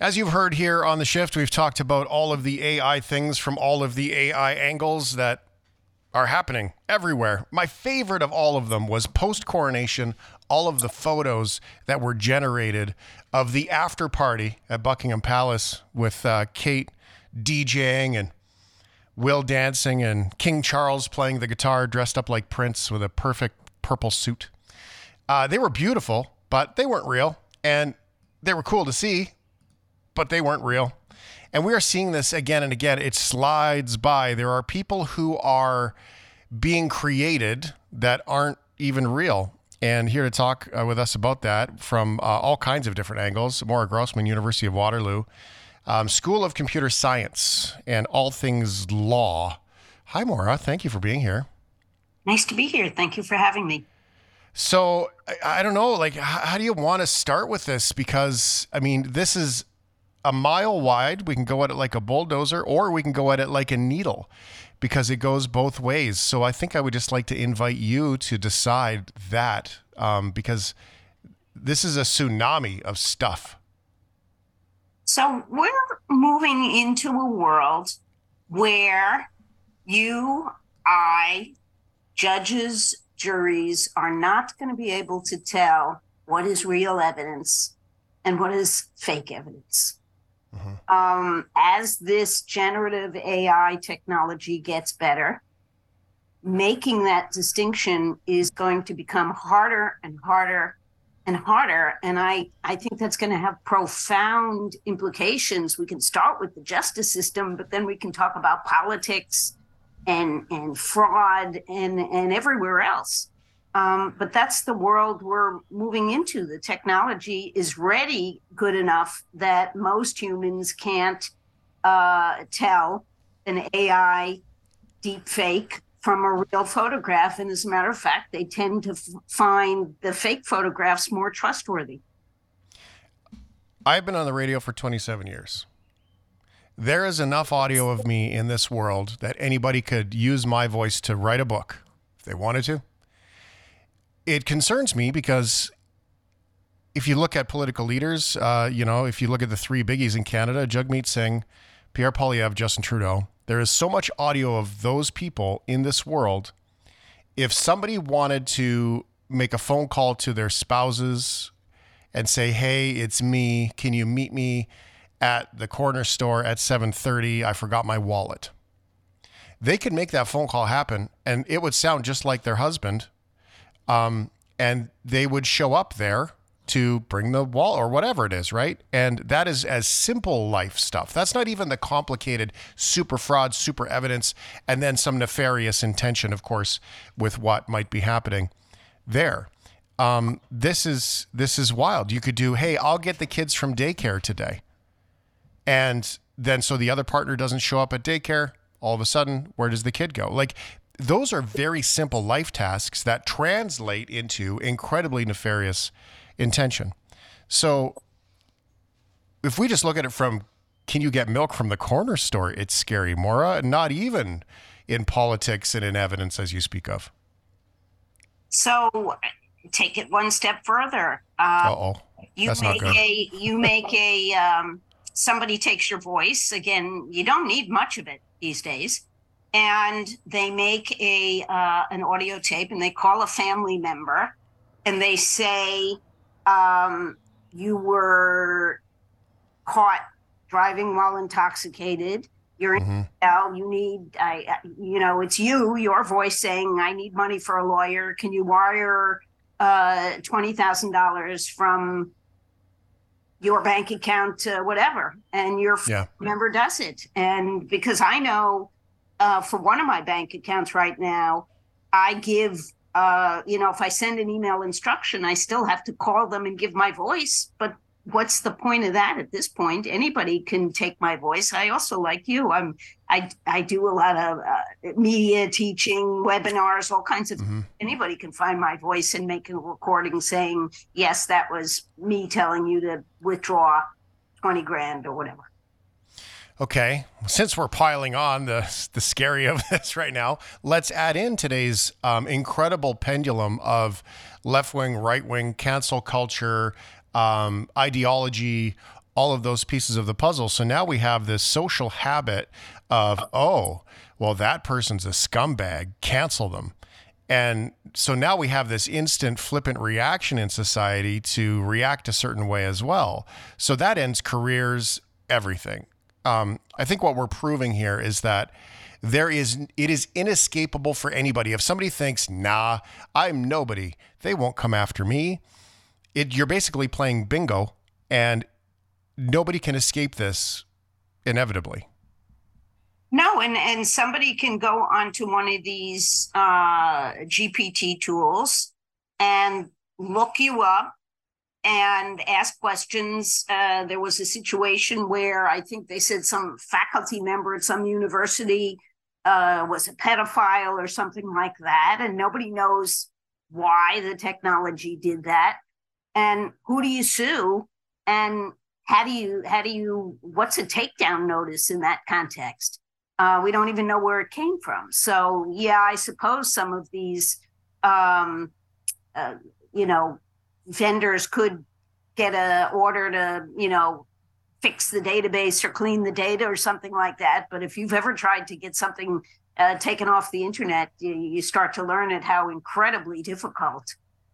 As you've heard here on the shift, we've talked about all of the AI things from all of the AI angles that are happening everywhere. My favorite of all of them was post coronation, all of the photos that were generated of the after party at Buckingham Palace with uh, Kate DJing and Will dancing and King Charles playing the guitar dressed up like Prince with a perfect purple suit. Uh, they were beautiful, but they weren't real. And they were cool to see, but they weren't real. And we are seeing this again and again. It slides by. There are people who are being created that aren't even real. And here to talk uh, with us about that from uh, all kinds of different angles, Maura Grossman, University of Waterloo, um, School of Computer Science, and all things law. Hi, Maura. Thank you for being here. Nice to be here. Thank you for having me. So I, I don't know, like, how, how do you want to start with this? Because I mean, this is a mile wide. We can go at it like a bulldozer, or we can go at it like a needle because it goes both ways. So I think I would just like to invite you to decide that um, because this is a tsunami of stuff. So we're moving into a world where you, I, judges, juries are not going to be able to tell what is real evidence and what is fake evidence. Mm-hmm. Um, as this generative AI technology gets better, making that distinction is going to become harder and harder and harder. And I, I think that's going to have profound implications. We can start with the justice system, but then we can talk about politics and and fraud and and everywhere else. Um, but that's the world we're moving into. The technology is ready good enough that most humans can't uh, tell an AI deep fake from a real photograph. And as a matter of fact, they tend to f- find the fake photographs more trustworthy. I've been on the radio for 27 years. There is enough audio of me in this world that anybody could use my voice to write a book if they wanted to it concerns me because if you look at political leaders, uh, you know, if you look at the three biggies in Canada, Jagmeet Singh, Pierre Poilievre, Justin Trudeau, there is so much audio of those people in this world. If somebody wanted to make a phone call to their spouses and say, "Hey, it's me. Can you meet me at the corner store at 7:30? I forgot my wallet." They could make that phone call happen and it would sound just like their husband um, and they would show up there to bring the wall or whatever it is, right? And that is as simple life stuff. That's not even the complicated super fraud, super evidence, and then some nefarious intention, of course, with what might be happening there. Um, this is this is wild. You could do, hey, I'll get the kids from daycare today, and then so the other partner doesn't show up at daycare. All of a sudden, where does the kid go? Like those are very simple life tasks that translate into incredibly nefarious intention. So if we just look at it from can you get milk from the corner store, it's scary, Maura, not even in politics and in evidence as you speak of. So take it one step further. Uh oh. You make a you make a um, somebody takes your voice. Again, you don't need much of it these days and they make a uh, an audio tape and they call a family member and they say um, you were caught driving while intoxicated. You're in mm-hmm. hell you need i you know it's you your voice saying i need money for a lawyer. Can you wire uh, $20000 from your bank account to whatever? And your yeah. member does it. And because i know uh, for one of my bank accounts right now, I give, uh, you know, if I send an email instruction, I still have to call them and give my voice. But what's the point of that at this point? Anybody can take my voice. I also, like you, I'm, I, I do a lot of uh, media teaching, webinars, all kinds of. Mm-hmm. Anybody can find my voice and make a recording saying, yes, that was me telling you to withdraw 20 grand or whatever. Okay, since we're piling on the the scary of this right now, let's add in today's um, incredible pendulum of left wing, right wing, cancel culture, um, ideology, all of those pieces of the puzzle. So now we have this social habit of, oh, well, that person's a scumbag, cancel them. And so now we have this instant flippant reaction in society to react a certain way as well. So that ends careers, everything. Um, I think what we're proving here is that there is it is inescapable for anybody. If somebody thinks, "Nah, I'm nobody," they won't come after me. It, you're basically playing bingo, and nobody can escape this inevitably. No, and and somebody can go onto one of these uh, GPT tools and look you up and ask questions. Uh, there was a situation where I think they said some faculty member at some university uh, was a pedophile or something like that, and nobody knows why the technology did that. And who do you sue? And how do you how do you what's a takedown notice in that context? Uh, we don't even know where it came from. So yeah, I suppose some of these, um, uh, you know, vendors could get a order to, you know, fix the database or clean the data or something like that. But if you've ever tried to get something uh, taken off the internet, you, you, start to learn it how incredibly difficult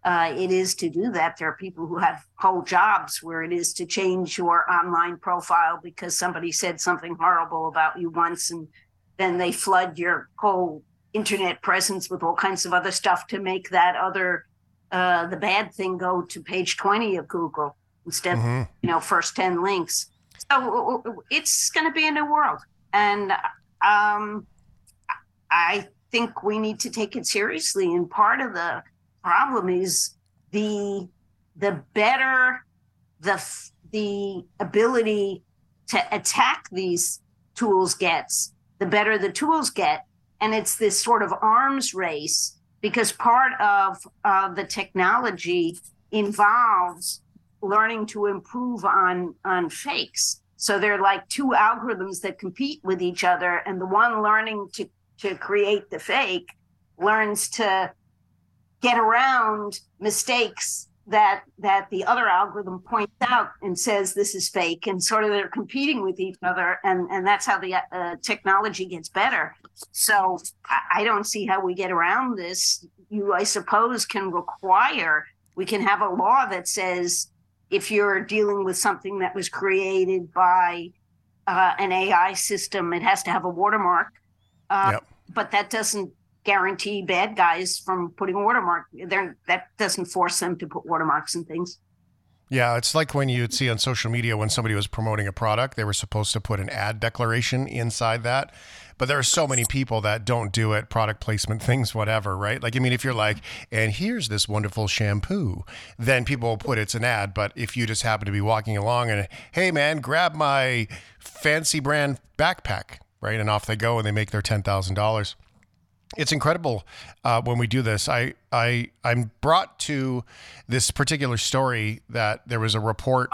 uh, it is to do that. There are people who have whole jobs where it is to change your online profile because somebody said something horrible about you once, and then they flood your whole internet presence with all kinds of other stuff to make that other uh, the bad thing go to page 20 of Google instead mm-hmm. of you know first 10 links. So it's going to be a new world, and um, I think we need to take it seriously. And part of the problem is the the better the the ability to attack these tools gets, the better the tools get, and it's this sort of arms race because part of uh, the technology involves learning to improve on on fakes. So they're like two algorithms that compete with each other, and the one learning to to create the fake learns to get around mistakes that that the other algorithm points out and says this is fake and sort of they're competing with each other and and that's how the uh, technology gets better. So I, I don't see how we get around this. You i suppose can require we can have a law that says if you're dealing with something that was created by uh, an ai system it has to have a watermark. Uh, yep. but that doesn't guarantee bad guys from putting watermark. There, that doesn't force them to put watermarks and things. Yeah, it's like when you'd see on social media when somebody was promoting a product, they were supposed to put an ad declaration inside that. But there are so many people that don't do it, product placement things, whatever, right? Like, I mean, if you're like, and here's this wonderful shampoo, then people will put it's an ad. But if you just happen to be walking along and, hey, man, grab my fancy brand backpack, right? And off they go and they make their $10,000 it's incredible uh, when we do this. I I I'm brought to this particular story that there was a report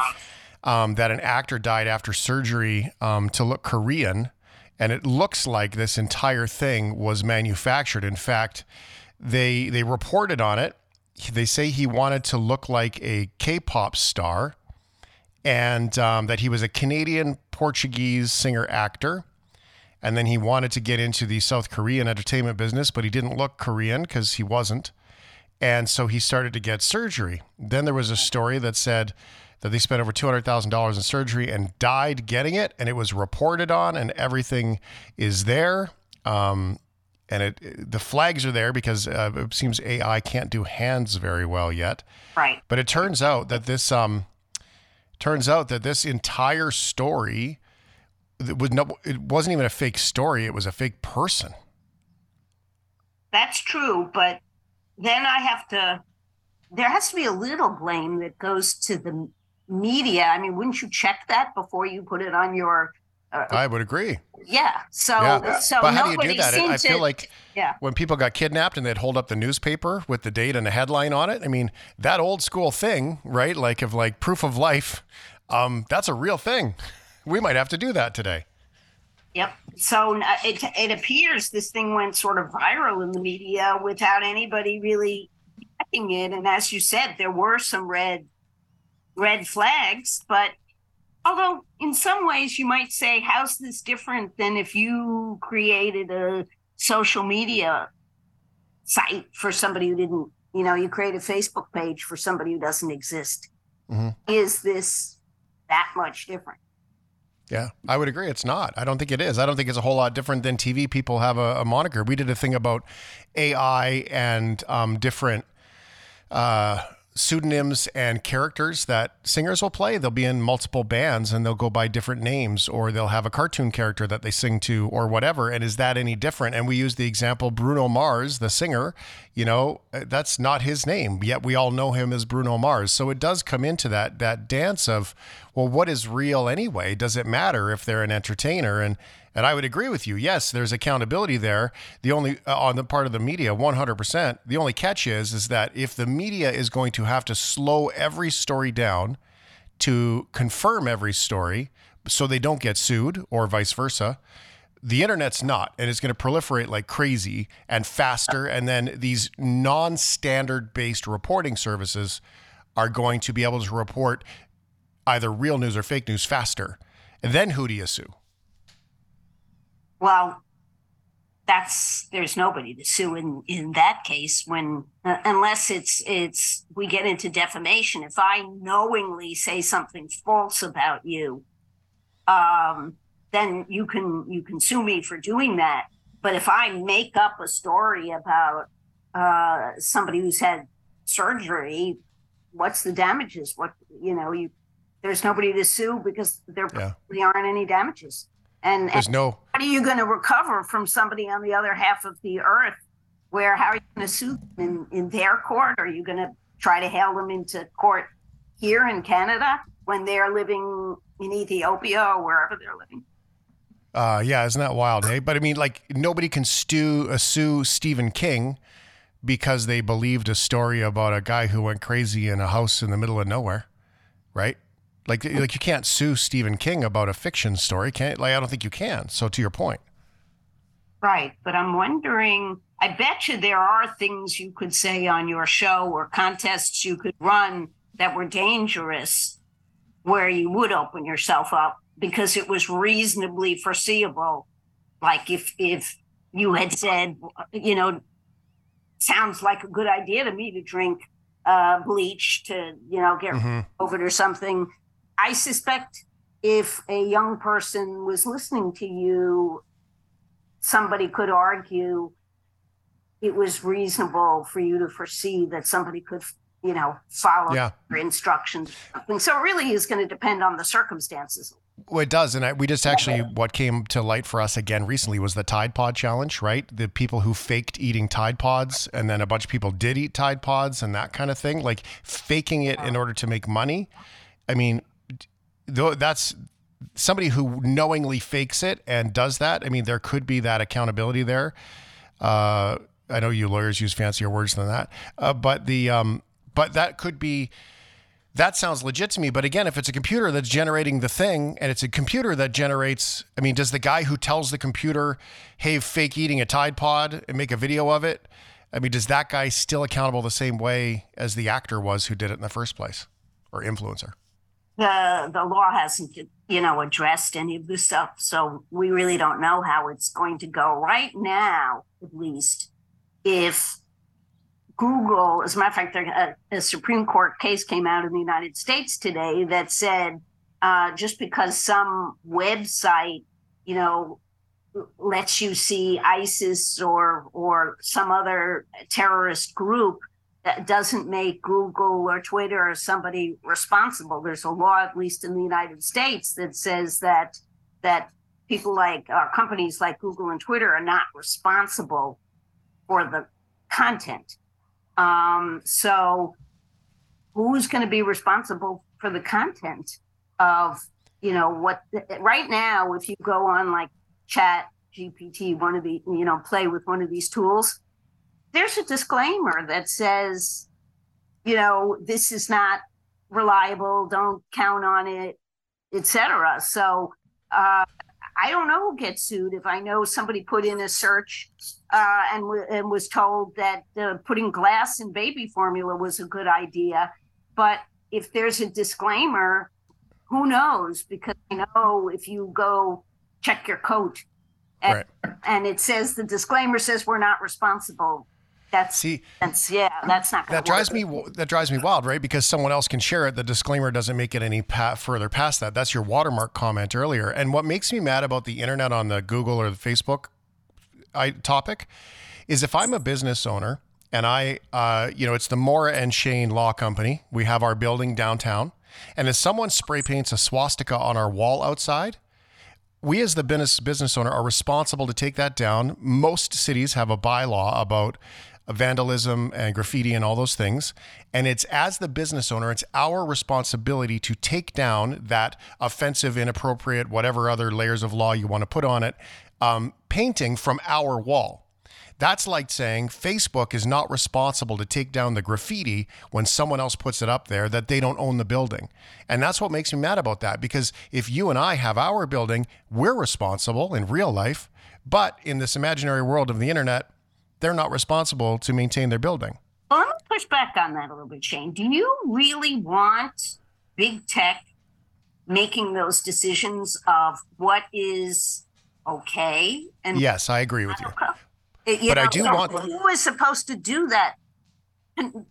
um, that an actor died after surgery um, to look Korean, and it looks like this entire thing was manufactured. In fact, they they reported on it. They say he wanted to look like a K-pop star, and um, that he was a Canadian Portuguese singer actor and then he wanted to get into the South Korean entertainment business, but he didn't look Korean because he wasn't. And so he started to get surgery. Then there was a story that said that they spent over $200,000 in surgery and died getting it. And it was reported on, and everything is there. Um, and it, the flags are there because uh, it seems AI can't do hands very well yet. Right. But it turns out that this um, turns out that this entire story it was no, it wasn't even a fake story. It was a fake person. That's true, but then I have to. There has to be a little blame that goes to the media. I mean, wouldn't you check that before you put it on your? Uh, I would agree. Yeah. So, yeah. so but how do you do that? I feel like yeah. when people got kidnapped and they'd hold up the newspaper with the date and the headline on it. I mean, that old school thing, right? Like of like proof of life. Um, that's a real thing. We might have to do that today. Yep. So uh, it it appears this thing went sort of viral in the media without anybody really checking it. And as you said, there were some red red flags, but although in some ways you might say, how's this different than if you created a social media site for somebody who didn't, you know, you create a Facebook page for somebody who doesn't exist? Mm-hmm. Is this that much different? Yeah, I would agree. It's not. I don't think it is. I don't think it's a whole lot different than TV. People have a, a moniker. We did a thing about AI and um, different uh, pseudonyms and characters that singers will play. They'll be in multiple bands and they'll go by different names, or they'll have a cartoon character that they sing to, or whatever. And is that any different? And we use the example Bruno Mars, the singer. You know, that's not his name, yet we all know him as Bruno Mars. So it does come into that that dance of, well, what is real anyway? Does it matter if they're an entertainer? And and I would agree with you. Yes, there's accountability there. The only uh, on the part of the media, 100%. The only catch is is that if the media is going to have to slow every story down to confirm every story so they don't get sued or vice versa, the internet's not and it's going to proliferate like crazy and faster and then these non-standard based reporting services are going to be able to report either real news or fake news faster. And then who do you sue? Well, that's there's nobody to sue in in that case when uh, unless it's it's we get into defamation. If I knowingly say something false about you, um, then you can you can sue me for doing that. But if I make up a story about uh, somebody who's had surgery, what's the damages? What you know you there's nobody to sue because there yeah. probably aren't any damages. And there's and no. How are you going to recover from somebody on the other half of the earth? Where how are you going to sue them in, in their court? Are you going to try to hail them into court here in Canada when they're living in Ethiopia or wherever they're living? Uh, yeah, isn't that wild? Hey, but I mean, like nobody can stew, uh, sue Stephen King because they believed a story about a guy who went crazy in a house in the middle of nowhere, right? Like, like you can't sue Stephen King about a fiction story, can't? Like, I don't think you can. So, to your point, right? But I'm wondering. I bet you there are things you could say on your show or contests you could run that were dangerous, where you would open yourself up because it was reasonably foreseeable. Like if if you had said, you know, sounds like a good idea to me to drink uh, bleach to you know get mm-hmm. COVID or something I suspect if a young person was listening to you, somebody could argue it was reasonable for you to foresee that somebody could, you know, follow yeah. your instructions. So it really is going to depend on the circumstances. Well, it does, and I, we just actually what came to light for us again recently was the Tide Pod challenge, right? The people who faked eating Tide Pods, and then a bunch of people did eat Tide Pods and that kind of thing, like faking it in order to make money. I mean, that's somebody who knowingly fakes it and does that. I mean, there could be that accountability there. Uh, I know you lawyers use fancier words than that, uh, but the um, but that could be. That sounds legit to me, but again, if it's a computer that's generating the thing and it's a computer that generates, I mean, does the guy who tells the computer, "Hey, fake eating a Tide Pod" and make a video of it? I mean, does that guy still accountable the same way as the actor was who did it in the first place, or influencer? The the law hasn't you know addressed any of this stuff so we really don't know how it's going to go. Right now at least if google as a matter of fact a, a supreme court case came out in the united states today that said uh, just because some website you know lets you see isis or or some other terrorist group that doesn't make Google or Twitter or somebody responsible. There's a law, at least in the United States, that says that that people like uh, companies like Google and Twitter are not responsible for the content. Um, so, who's going to be responsible for the content of you know what? Right now, if you go on like Chat GPT, one of the you know play with one of these tools there's a disclaimer that says, you know, this is not reliable, don't count on it, etc. So uh, I don't know who gets sued if I know somebody put in a search uh, and, w- and was told that uh, putting glass in baby formula was a good idea. But if there's a disclaimer, who knows? Because I know if you go check your coat and, Right. and it says the disclaimer says we're not responsible. That's See, that's yeah, that's not that drives work. me that drives me wild, right? Because someone else can share it. The disclaimer doesn't make it any pa- further past that. That's your watermark comment earlier. And what makes me mad about the internet on the Google or the Facebook I, topic is if I'm a business owner and I, uh, you know, it's the Maura and Shane Law Company. We have our building downtown, and if someone spray paints a swastika on our wall outside, we as the business business owner are responsible to take that down. Most cities have a bylaw about vandalism and graffiti and all those things. And it's as the business owner, it's our responsibility to take down that offensive, inappropriate, whatever other layers of law you want to put on it, um, painting from our wall. That's like saying Facebook is not responsible to take down the graffiti when someone else puts it up there that they don't own the building. And that's what makes me mad about that because if you and I have our building, we're responsible in real life, but in this imaginary world of the internet, they're not responsible to maintain their building. Well, let me push back on that a little bit, Shane. Do you really want big tech making those decisions of what is okay and Yes, I agree with you. You But I know, do want- who is supposed to do that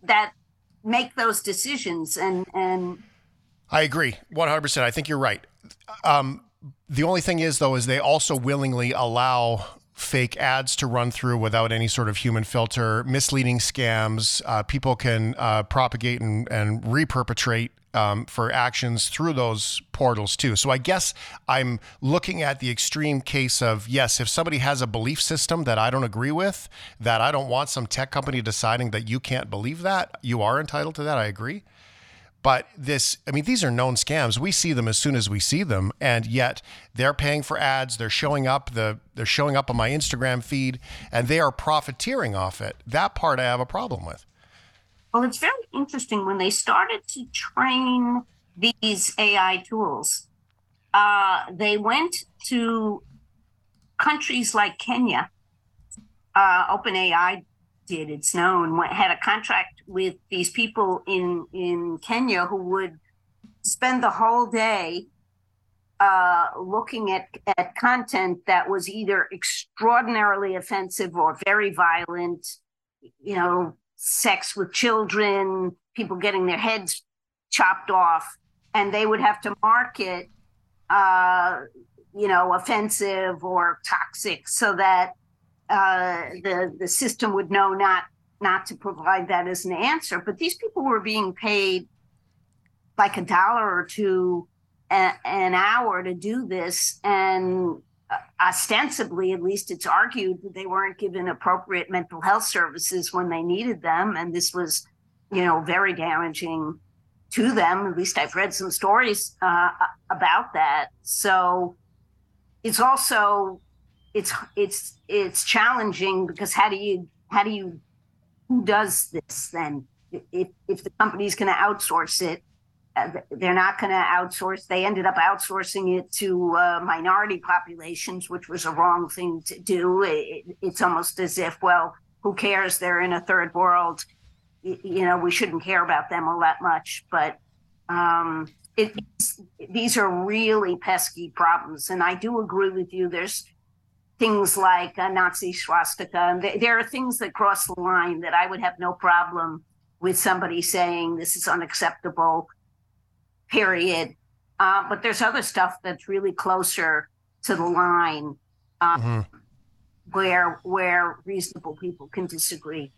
that make those decisions and and I agree 100%. I think you're right. Um, the only thing is, though, is they also willingly allow fake ads to run through without any sort of human filter, misleading scams. Uh, people can uh, propagate and, and reperpetrate um, for actions through those portals too. So I guess I'm looking at the extreme case of yes, if somebody has a belief system that I don't agree with, that I don't want some tech company deciding that you can't believe that, you are entitled to that. I agree. But this, I mean, these are known scams. We see them as soon as we see them, and yet they're paying for ads. They're showing up. The they're showing up on my Instagram feed, and they are profiteering off it. That part I have a problem with. well, it's very interesting when they started to train these AI tools. Uh, they went to countries like Kenya. Uh, OpenAI did. It's known. went- Had a contract with these people in in Kenya who would spend the whole day uh, looking at at content that was either extraordinarily offensive or very violent. You know, sex with children, people getting their heads chopped off, and they would have to mark it, uh, you know, offensive or toxic, so that uh, the the system would know not not to provide that as an answer. But these people were being paid like a dollar or two a, an hour to do this, and ostensibly, at least it's argued that they weren't given appropriate mental health services when they needed them, and this was, you know, very damaging to them. At least I've read some stories uh, about that. So it's also it's it's it's challenging because how do you how do you who does this then? If if the company's going to outsource it uh, they're not going to outsource they ended up outsourcing it to uh, minority populations which was a wrong thing to do. It, it's almost as if well who cares? They're in a third world. You know we shouldn't care about them all that much but um these are really pesky problems and i do agree with you. There's things like a Nazi swastika. And th- there are things that cross the line that I would have no problem with somebody saying this is unacceptable, period. Uh, but there's other stuff that's really closer to the line uh, Mhm. where where reasonable people can disagree.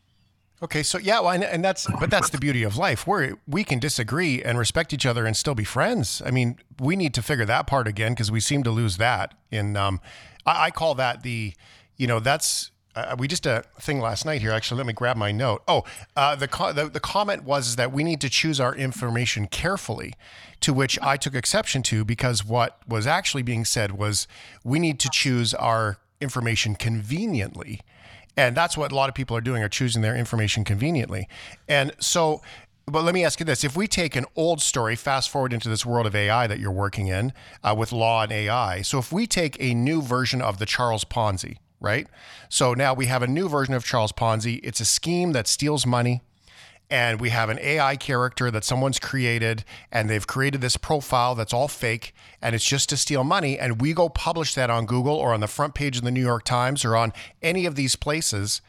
Okay, so yeah, well, and, and that's but that's the beauty of life. Where we can disagree and respect each other and still be friends. I mean, we need to figure that part again because we seem to lose that. In um, I, I call that the, you know, that's uh, we just a thing last night here. Actually, let me grab my note. Oh, uh, the, co- the the comment was that we need to choose our information carefully, to which I took exception to because what was actually being said was we need to choose our information conveniently. And that's what a lot of people are doing are choosing their information conveniently. And so, but let me ask you this. If we take an old story, fast forward into this world of AI that you're working in uh, with law and AI. So if we take a new version of the Charles Ponzi, right? So now we have a new version of Charles Ponzi. It's a scheme that steals money and we have an AI character that someone's created and they've created this profile that's all fake and it's just to steal money and we go publish that on Google or on the front page of the New York Times or on any of these places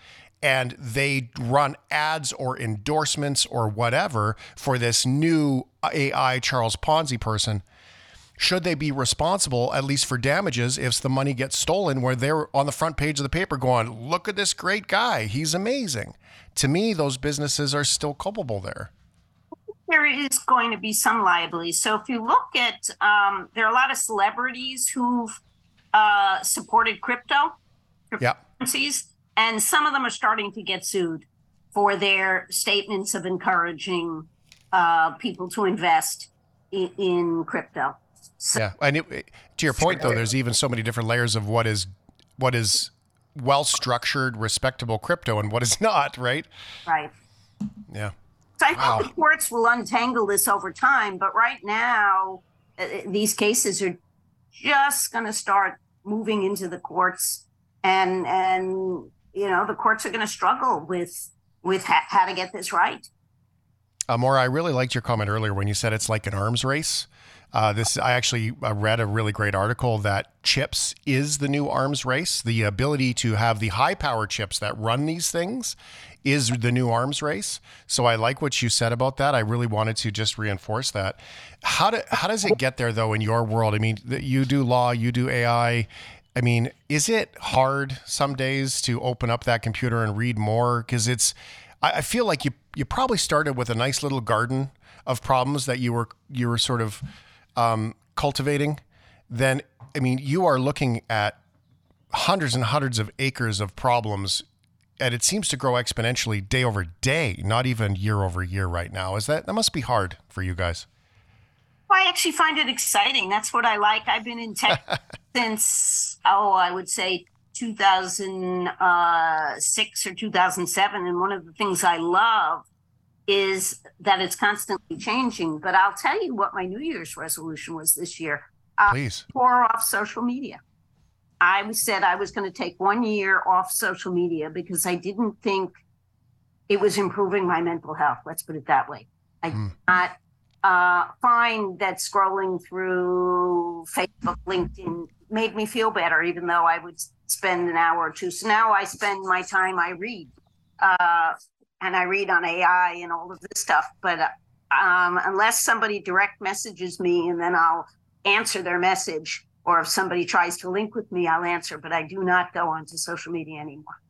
and they run ads or endorsements or whatever for this new AI Charles Ponzi person. Should they be responsible at least for damages if the money gets stolen where they're on the front page of the paper going look at this great guy. He's amazing. To me those businesses are still culpable there. There is going to be some liability. So if you look at um, there are a lot of celebrities who've uh, supported crypto cryptocurrencies. yeah. And some of them are starting to get sued for their statements of encouraging uh, people to invest in, in crypto so, yeah, and it, to your point though, there's even so many different layers of what is what is well structured, respectable crypto and what is not, right? Right. Yeah. So I wow. think the courts will untangle this over time, but right now, uh, uh these cases are just going to start moving into the courts, and and you know the courts are going to struggle with with ha- how to get this right. Maura, I really liked your comment earlier when you said it's like an arms race. Uh, this I actually uh, read a really great article that chips is the new arms race. The ability to have the high power chips that run these things is the new arms race. So I like what you said about that. I really wanted to just reinforce that. How do how does it get there though in your world? I mean, you do law, you do AI. I mean, is it hard some days to open up that computer and read more? Because it's, I, feel like you you probably started with a nice little garden of problems that you were you were sort of um, cultivating, then I mean you are looking at hundreds and hundreds of acres of problems, and it seems to grow exponentially day over day, not even year over year right now. Is that that must be hard for you guys? Well, I actually find it exciting. That's what I like. I've been in tech since oh, I would say 2006 or 2007, and one of the things I love is that it's constantly changing. But I'll tell you what my New Year's resolution was this year. Uh, Please. Pour off social media. I said I was going to take one year off social media because I didn't think it was improving my mental health. Let's put it that way. I mm. not uh, find that scrolling through Facebook, LinkedIn made me feel better, even though I would spend an hour or two. So now I spend my time, I read. Uh, and I read on AI and all of this stuff. But um, unless somebody direct messages me and then I'll answer their message, or if somebody tries to link with me, I'll answer. But I do not go onto social media anymore.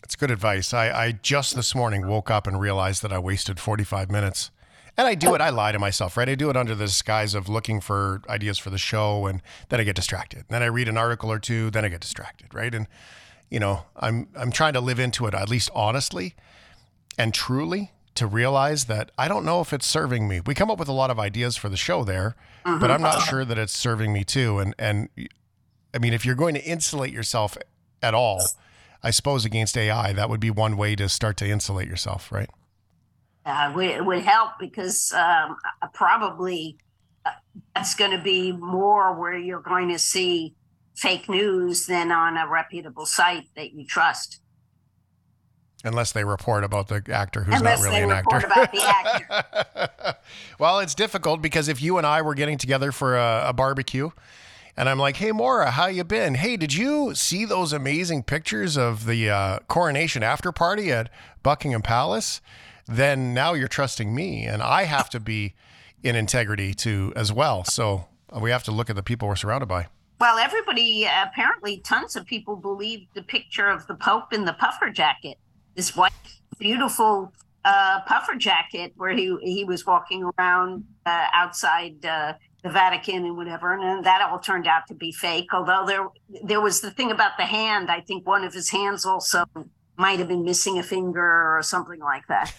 That's good advice. I, I just this morning woke up and realized that I wasted 45 minutes. And I do it, I lie to myself, right? I do it under the disguise of looking for ideas for the show and then I get distracted. Then I read an article or two, then I get distracted, right? And you know, I'm I'm trying to live into it at least honestly and truly to realize that I don't know if it's serving me. We come up with a lot of ideas for the show there, uh-huh. but I'm not sure that it's serving me too. And and I mean, if you're going to insulate yourself at all, I suppose against AI, that would be one way to start to insulate yourself, right? Uh, it would help because um, probably uh, that's going to be more where you're going to see fake news than on a reputable site that you trust. Unless they report about the actor who's Unless not really an actor. actor. well, it's difficult because if you and I were getting together for a, a barbecue, and I'm like, "Hey, Maura, how you been? Hey, did you see those amazing pictures of the uh, coronation after party at Buckingham Palace?" Then now you're trusting me, and I have to be in integrity too as well. So we have to look at the people we're surrounded by. Well, everybody apparently, tons of people believe the picture of the Pope in the puffer jacket this white, beautiful uh, puffer jacket where he he was walking around uh, outside uh, the Vatican and whatever, and that all turned out to be fake. Although there there was the thing about the hand. I think one of his hands also might have been missing a finger or something like that.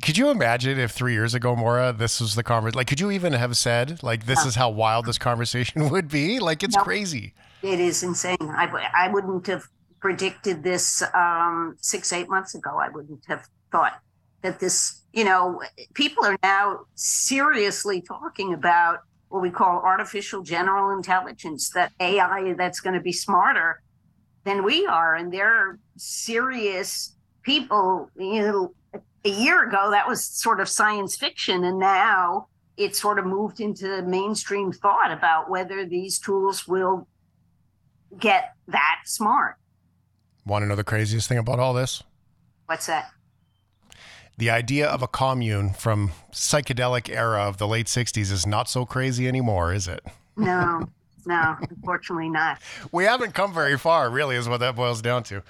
Could you imagine if three years ago, Maura, this was the conversation? Like, could you even have said, like, this no. is how wild this conversation would be? Like, it's no. crazy. It is insane. I, I wouldn't have predicted this um, six, eight months ago, I wouldn't have thought that this, you know, people are now seriously talking about what we call artificial general intelligence, that AI that's going to be smarter than we are. And they're serious people, you know, a year ago that was sort of science fiction, and now it sort of moved into mainstream thought about whether these tools will get that smart. Want to know the craziest thing about all this? What's that? The idea of a commune from psychedelic era of the late 60s is not so crazy anymore, is it? No. No, unfortunately not. We haven't come very far, really, is what that boils down to.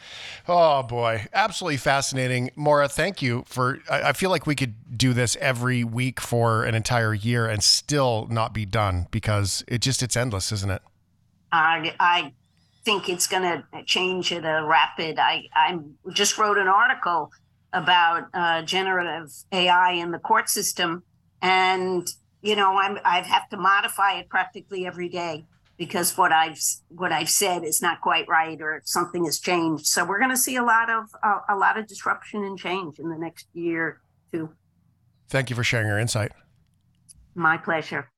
Oh boy, absolutely fascinating, Maura. Thank you for. I, I feel like we could do this every week for an entire year and still not be done because it just it's endless, isn't it? I I think it's going to change at a rapid. I I just wrote an article about uh, generative AI in the court system, and you know I'm I have to modify it practically every day because what I've what I've said is not quite right or something has changed. So we're going to see a lot of uh, a lot of disruption and change in the next year too. Thank you for sharing your insight. My pleasure.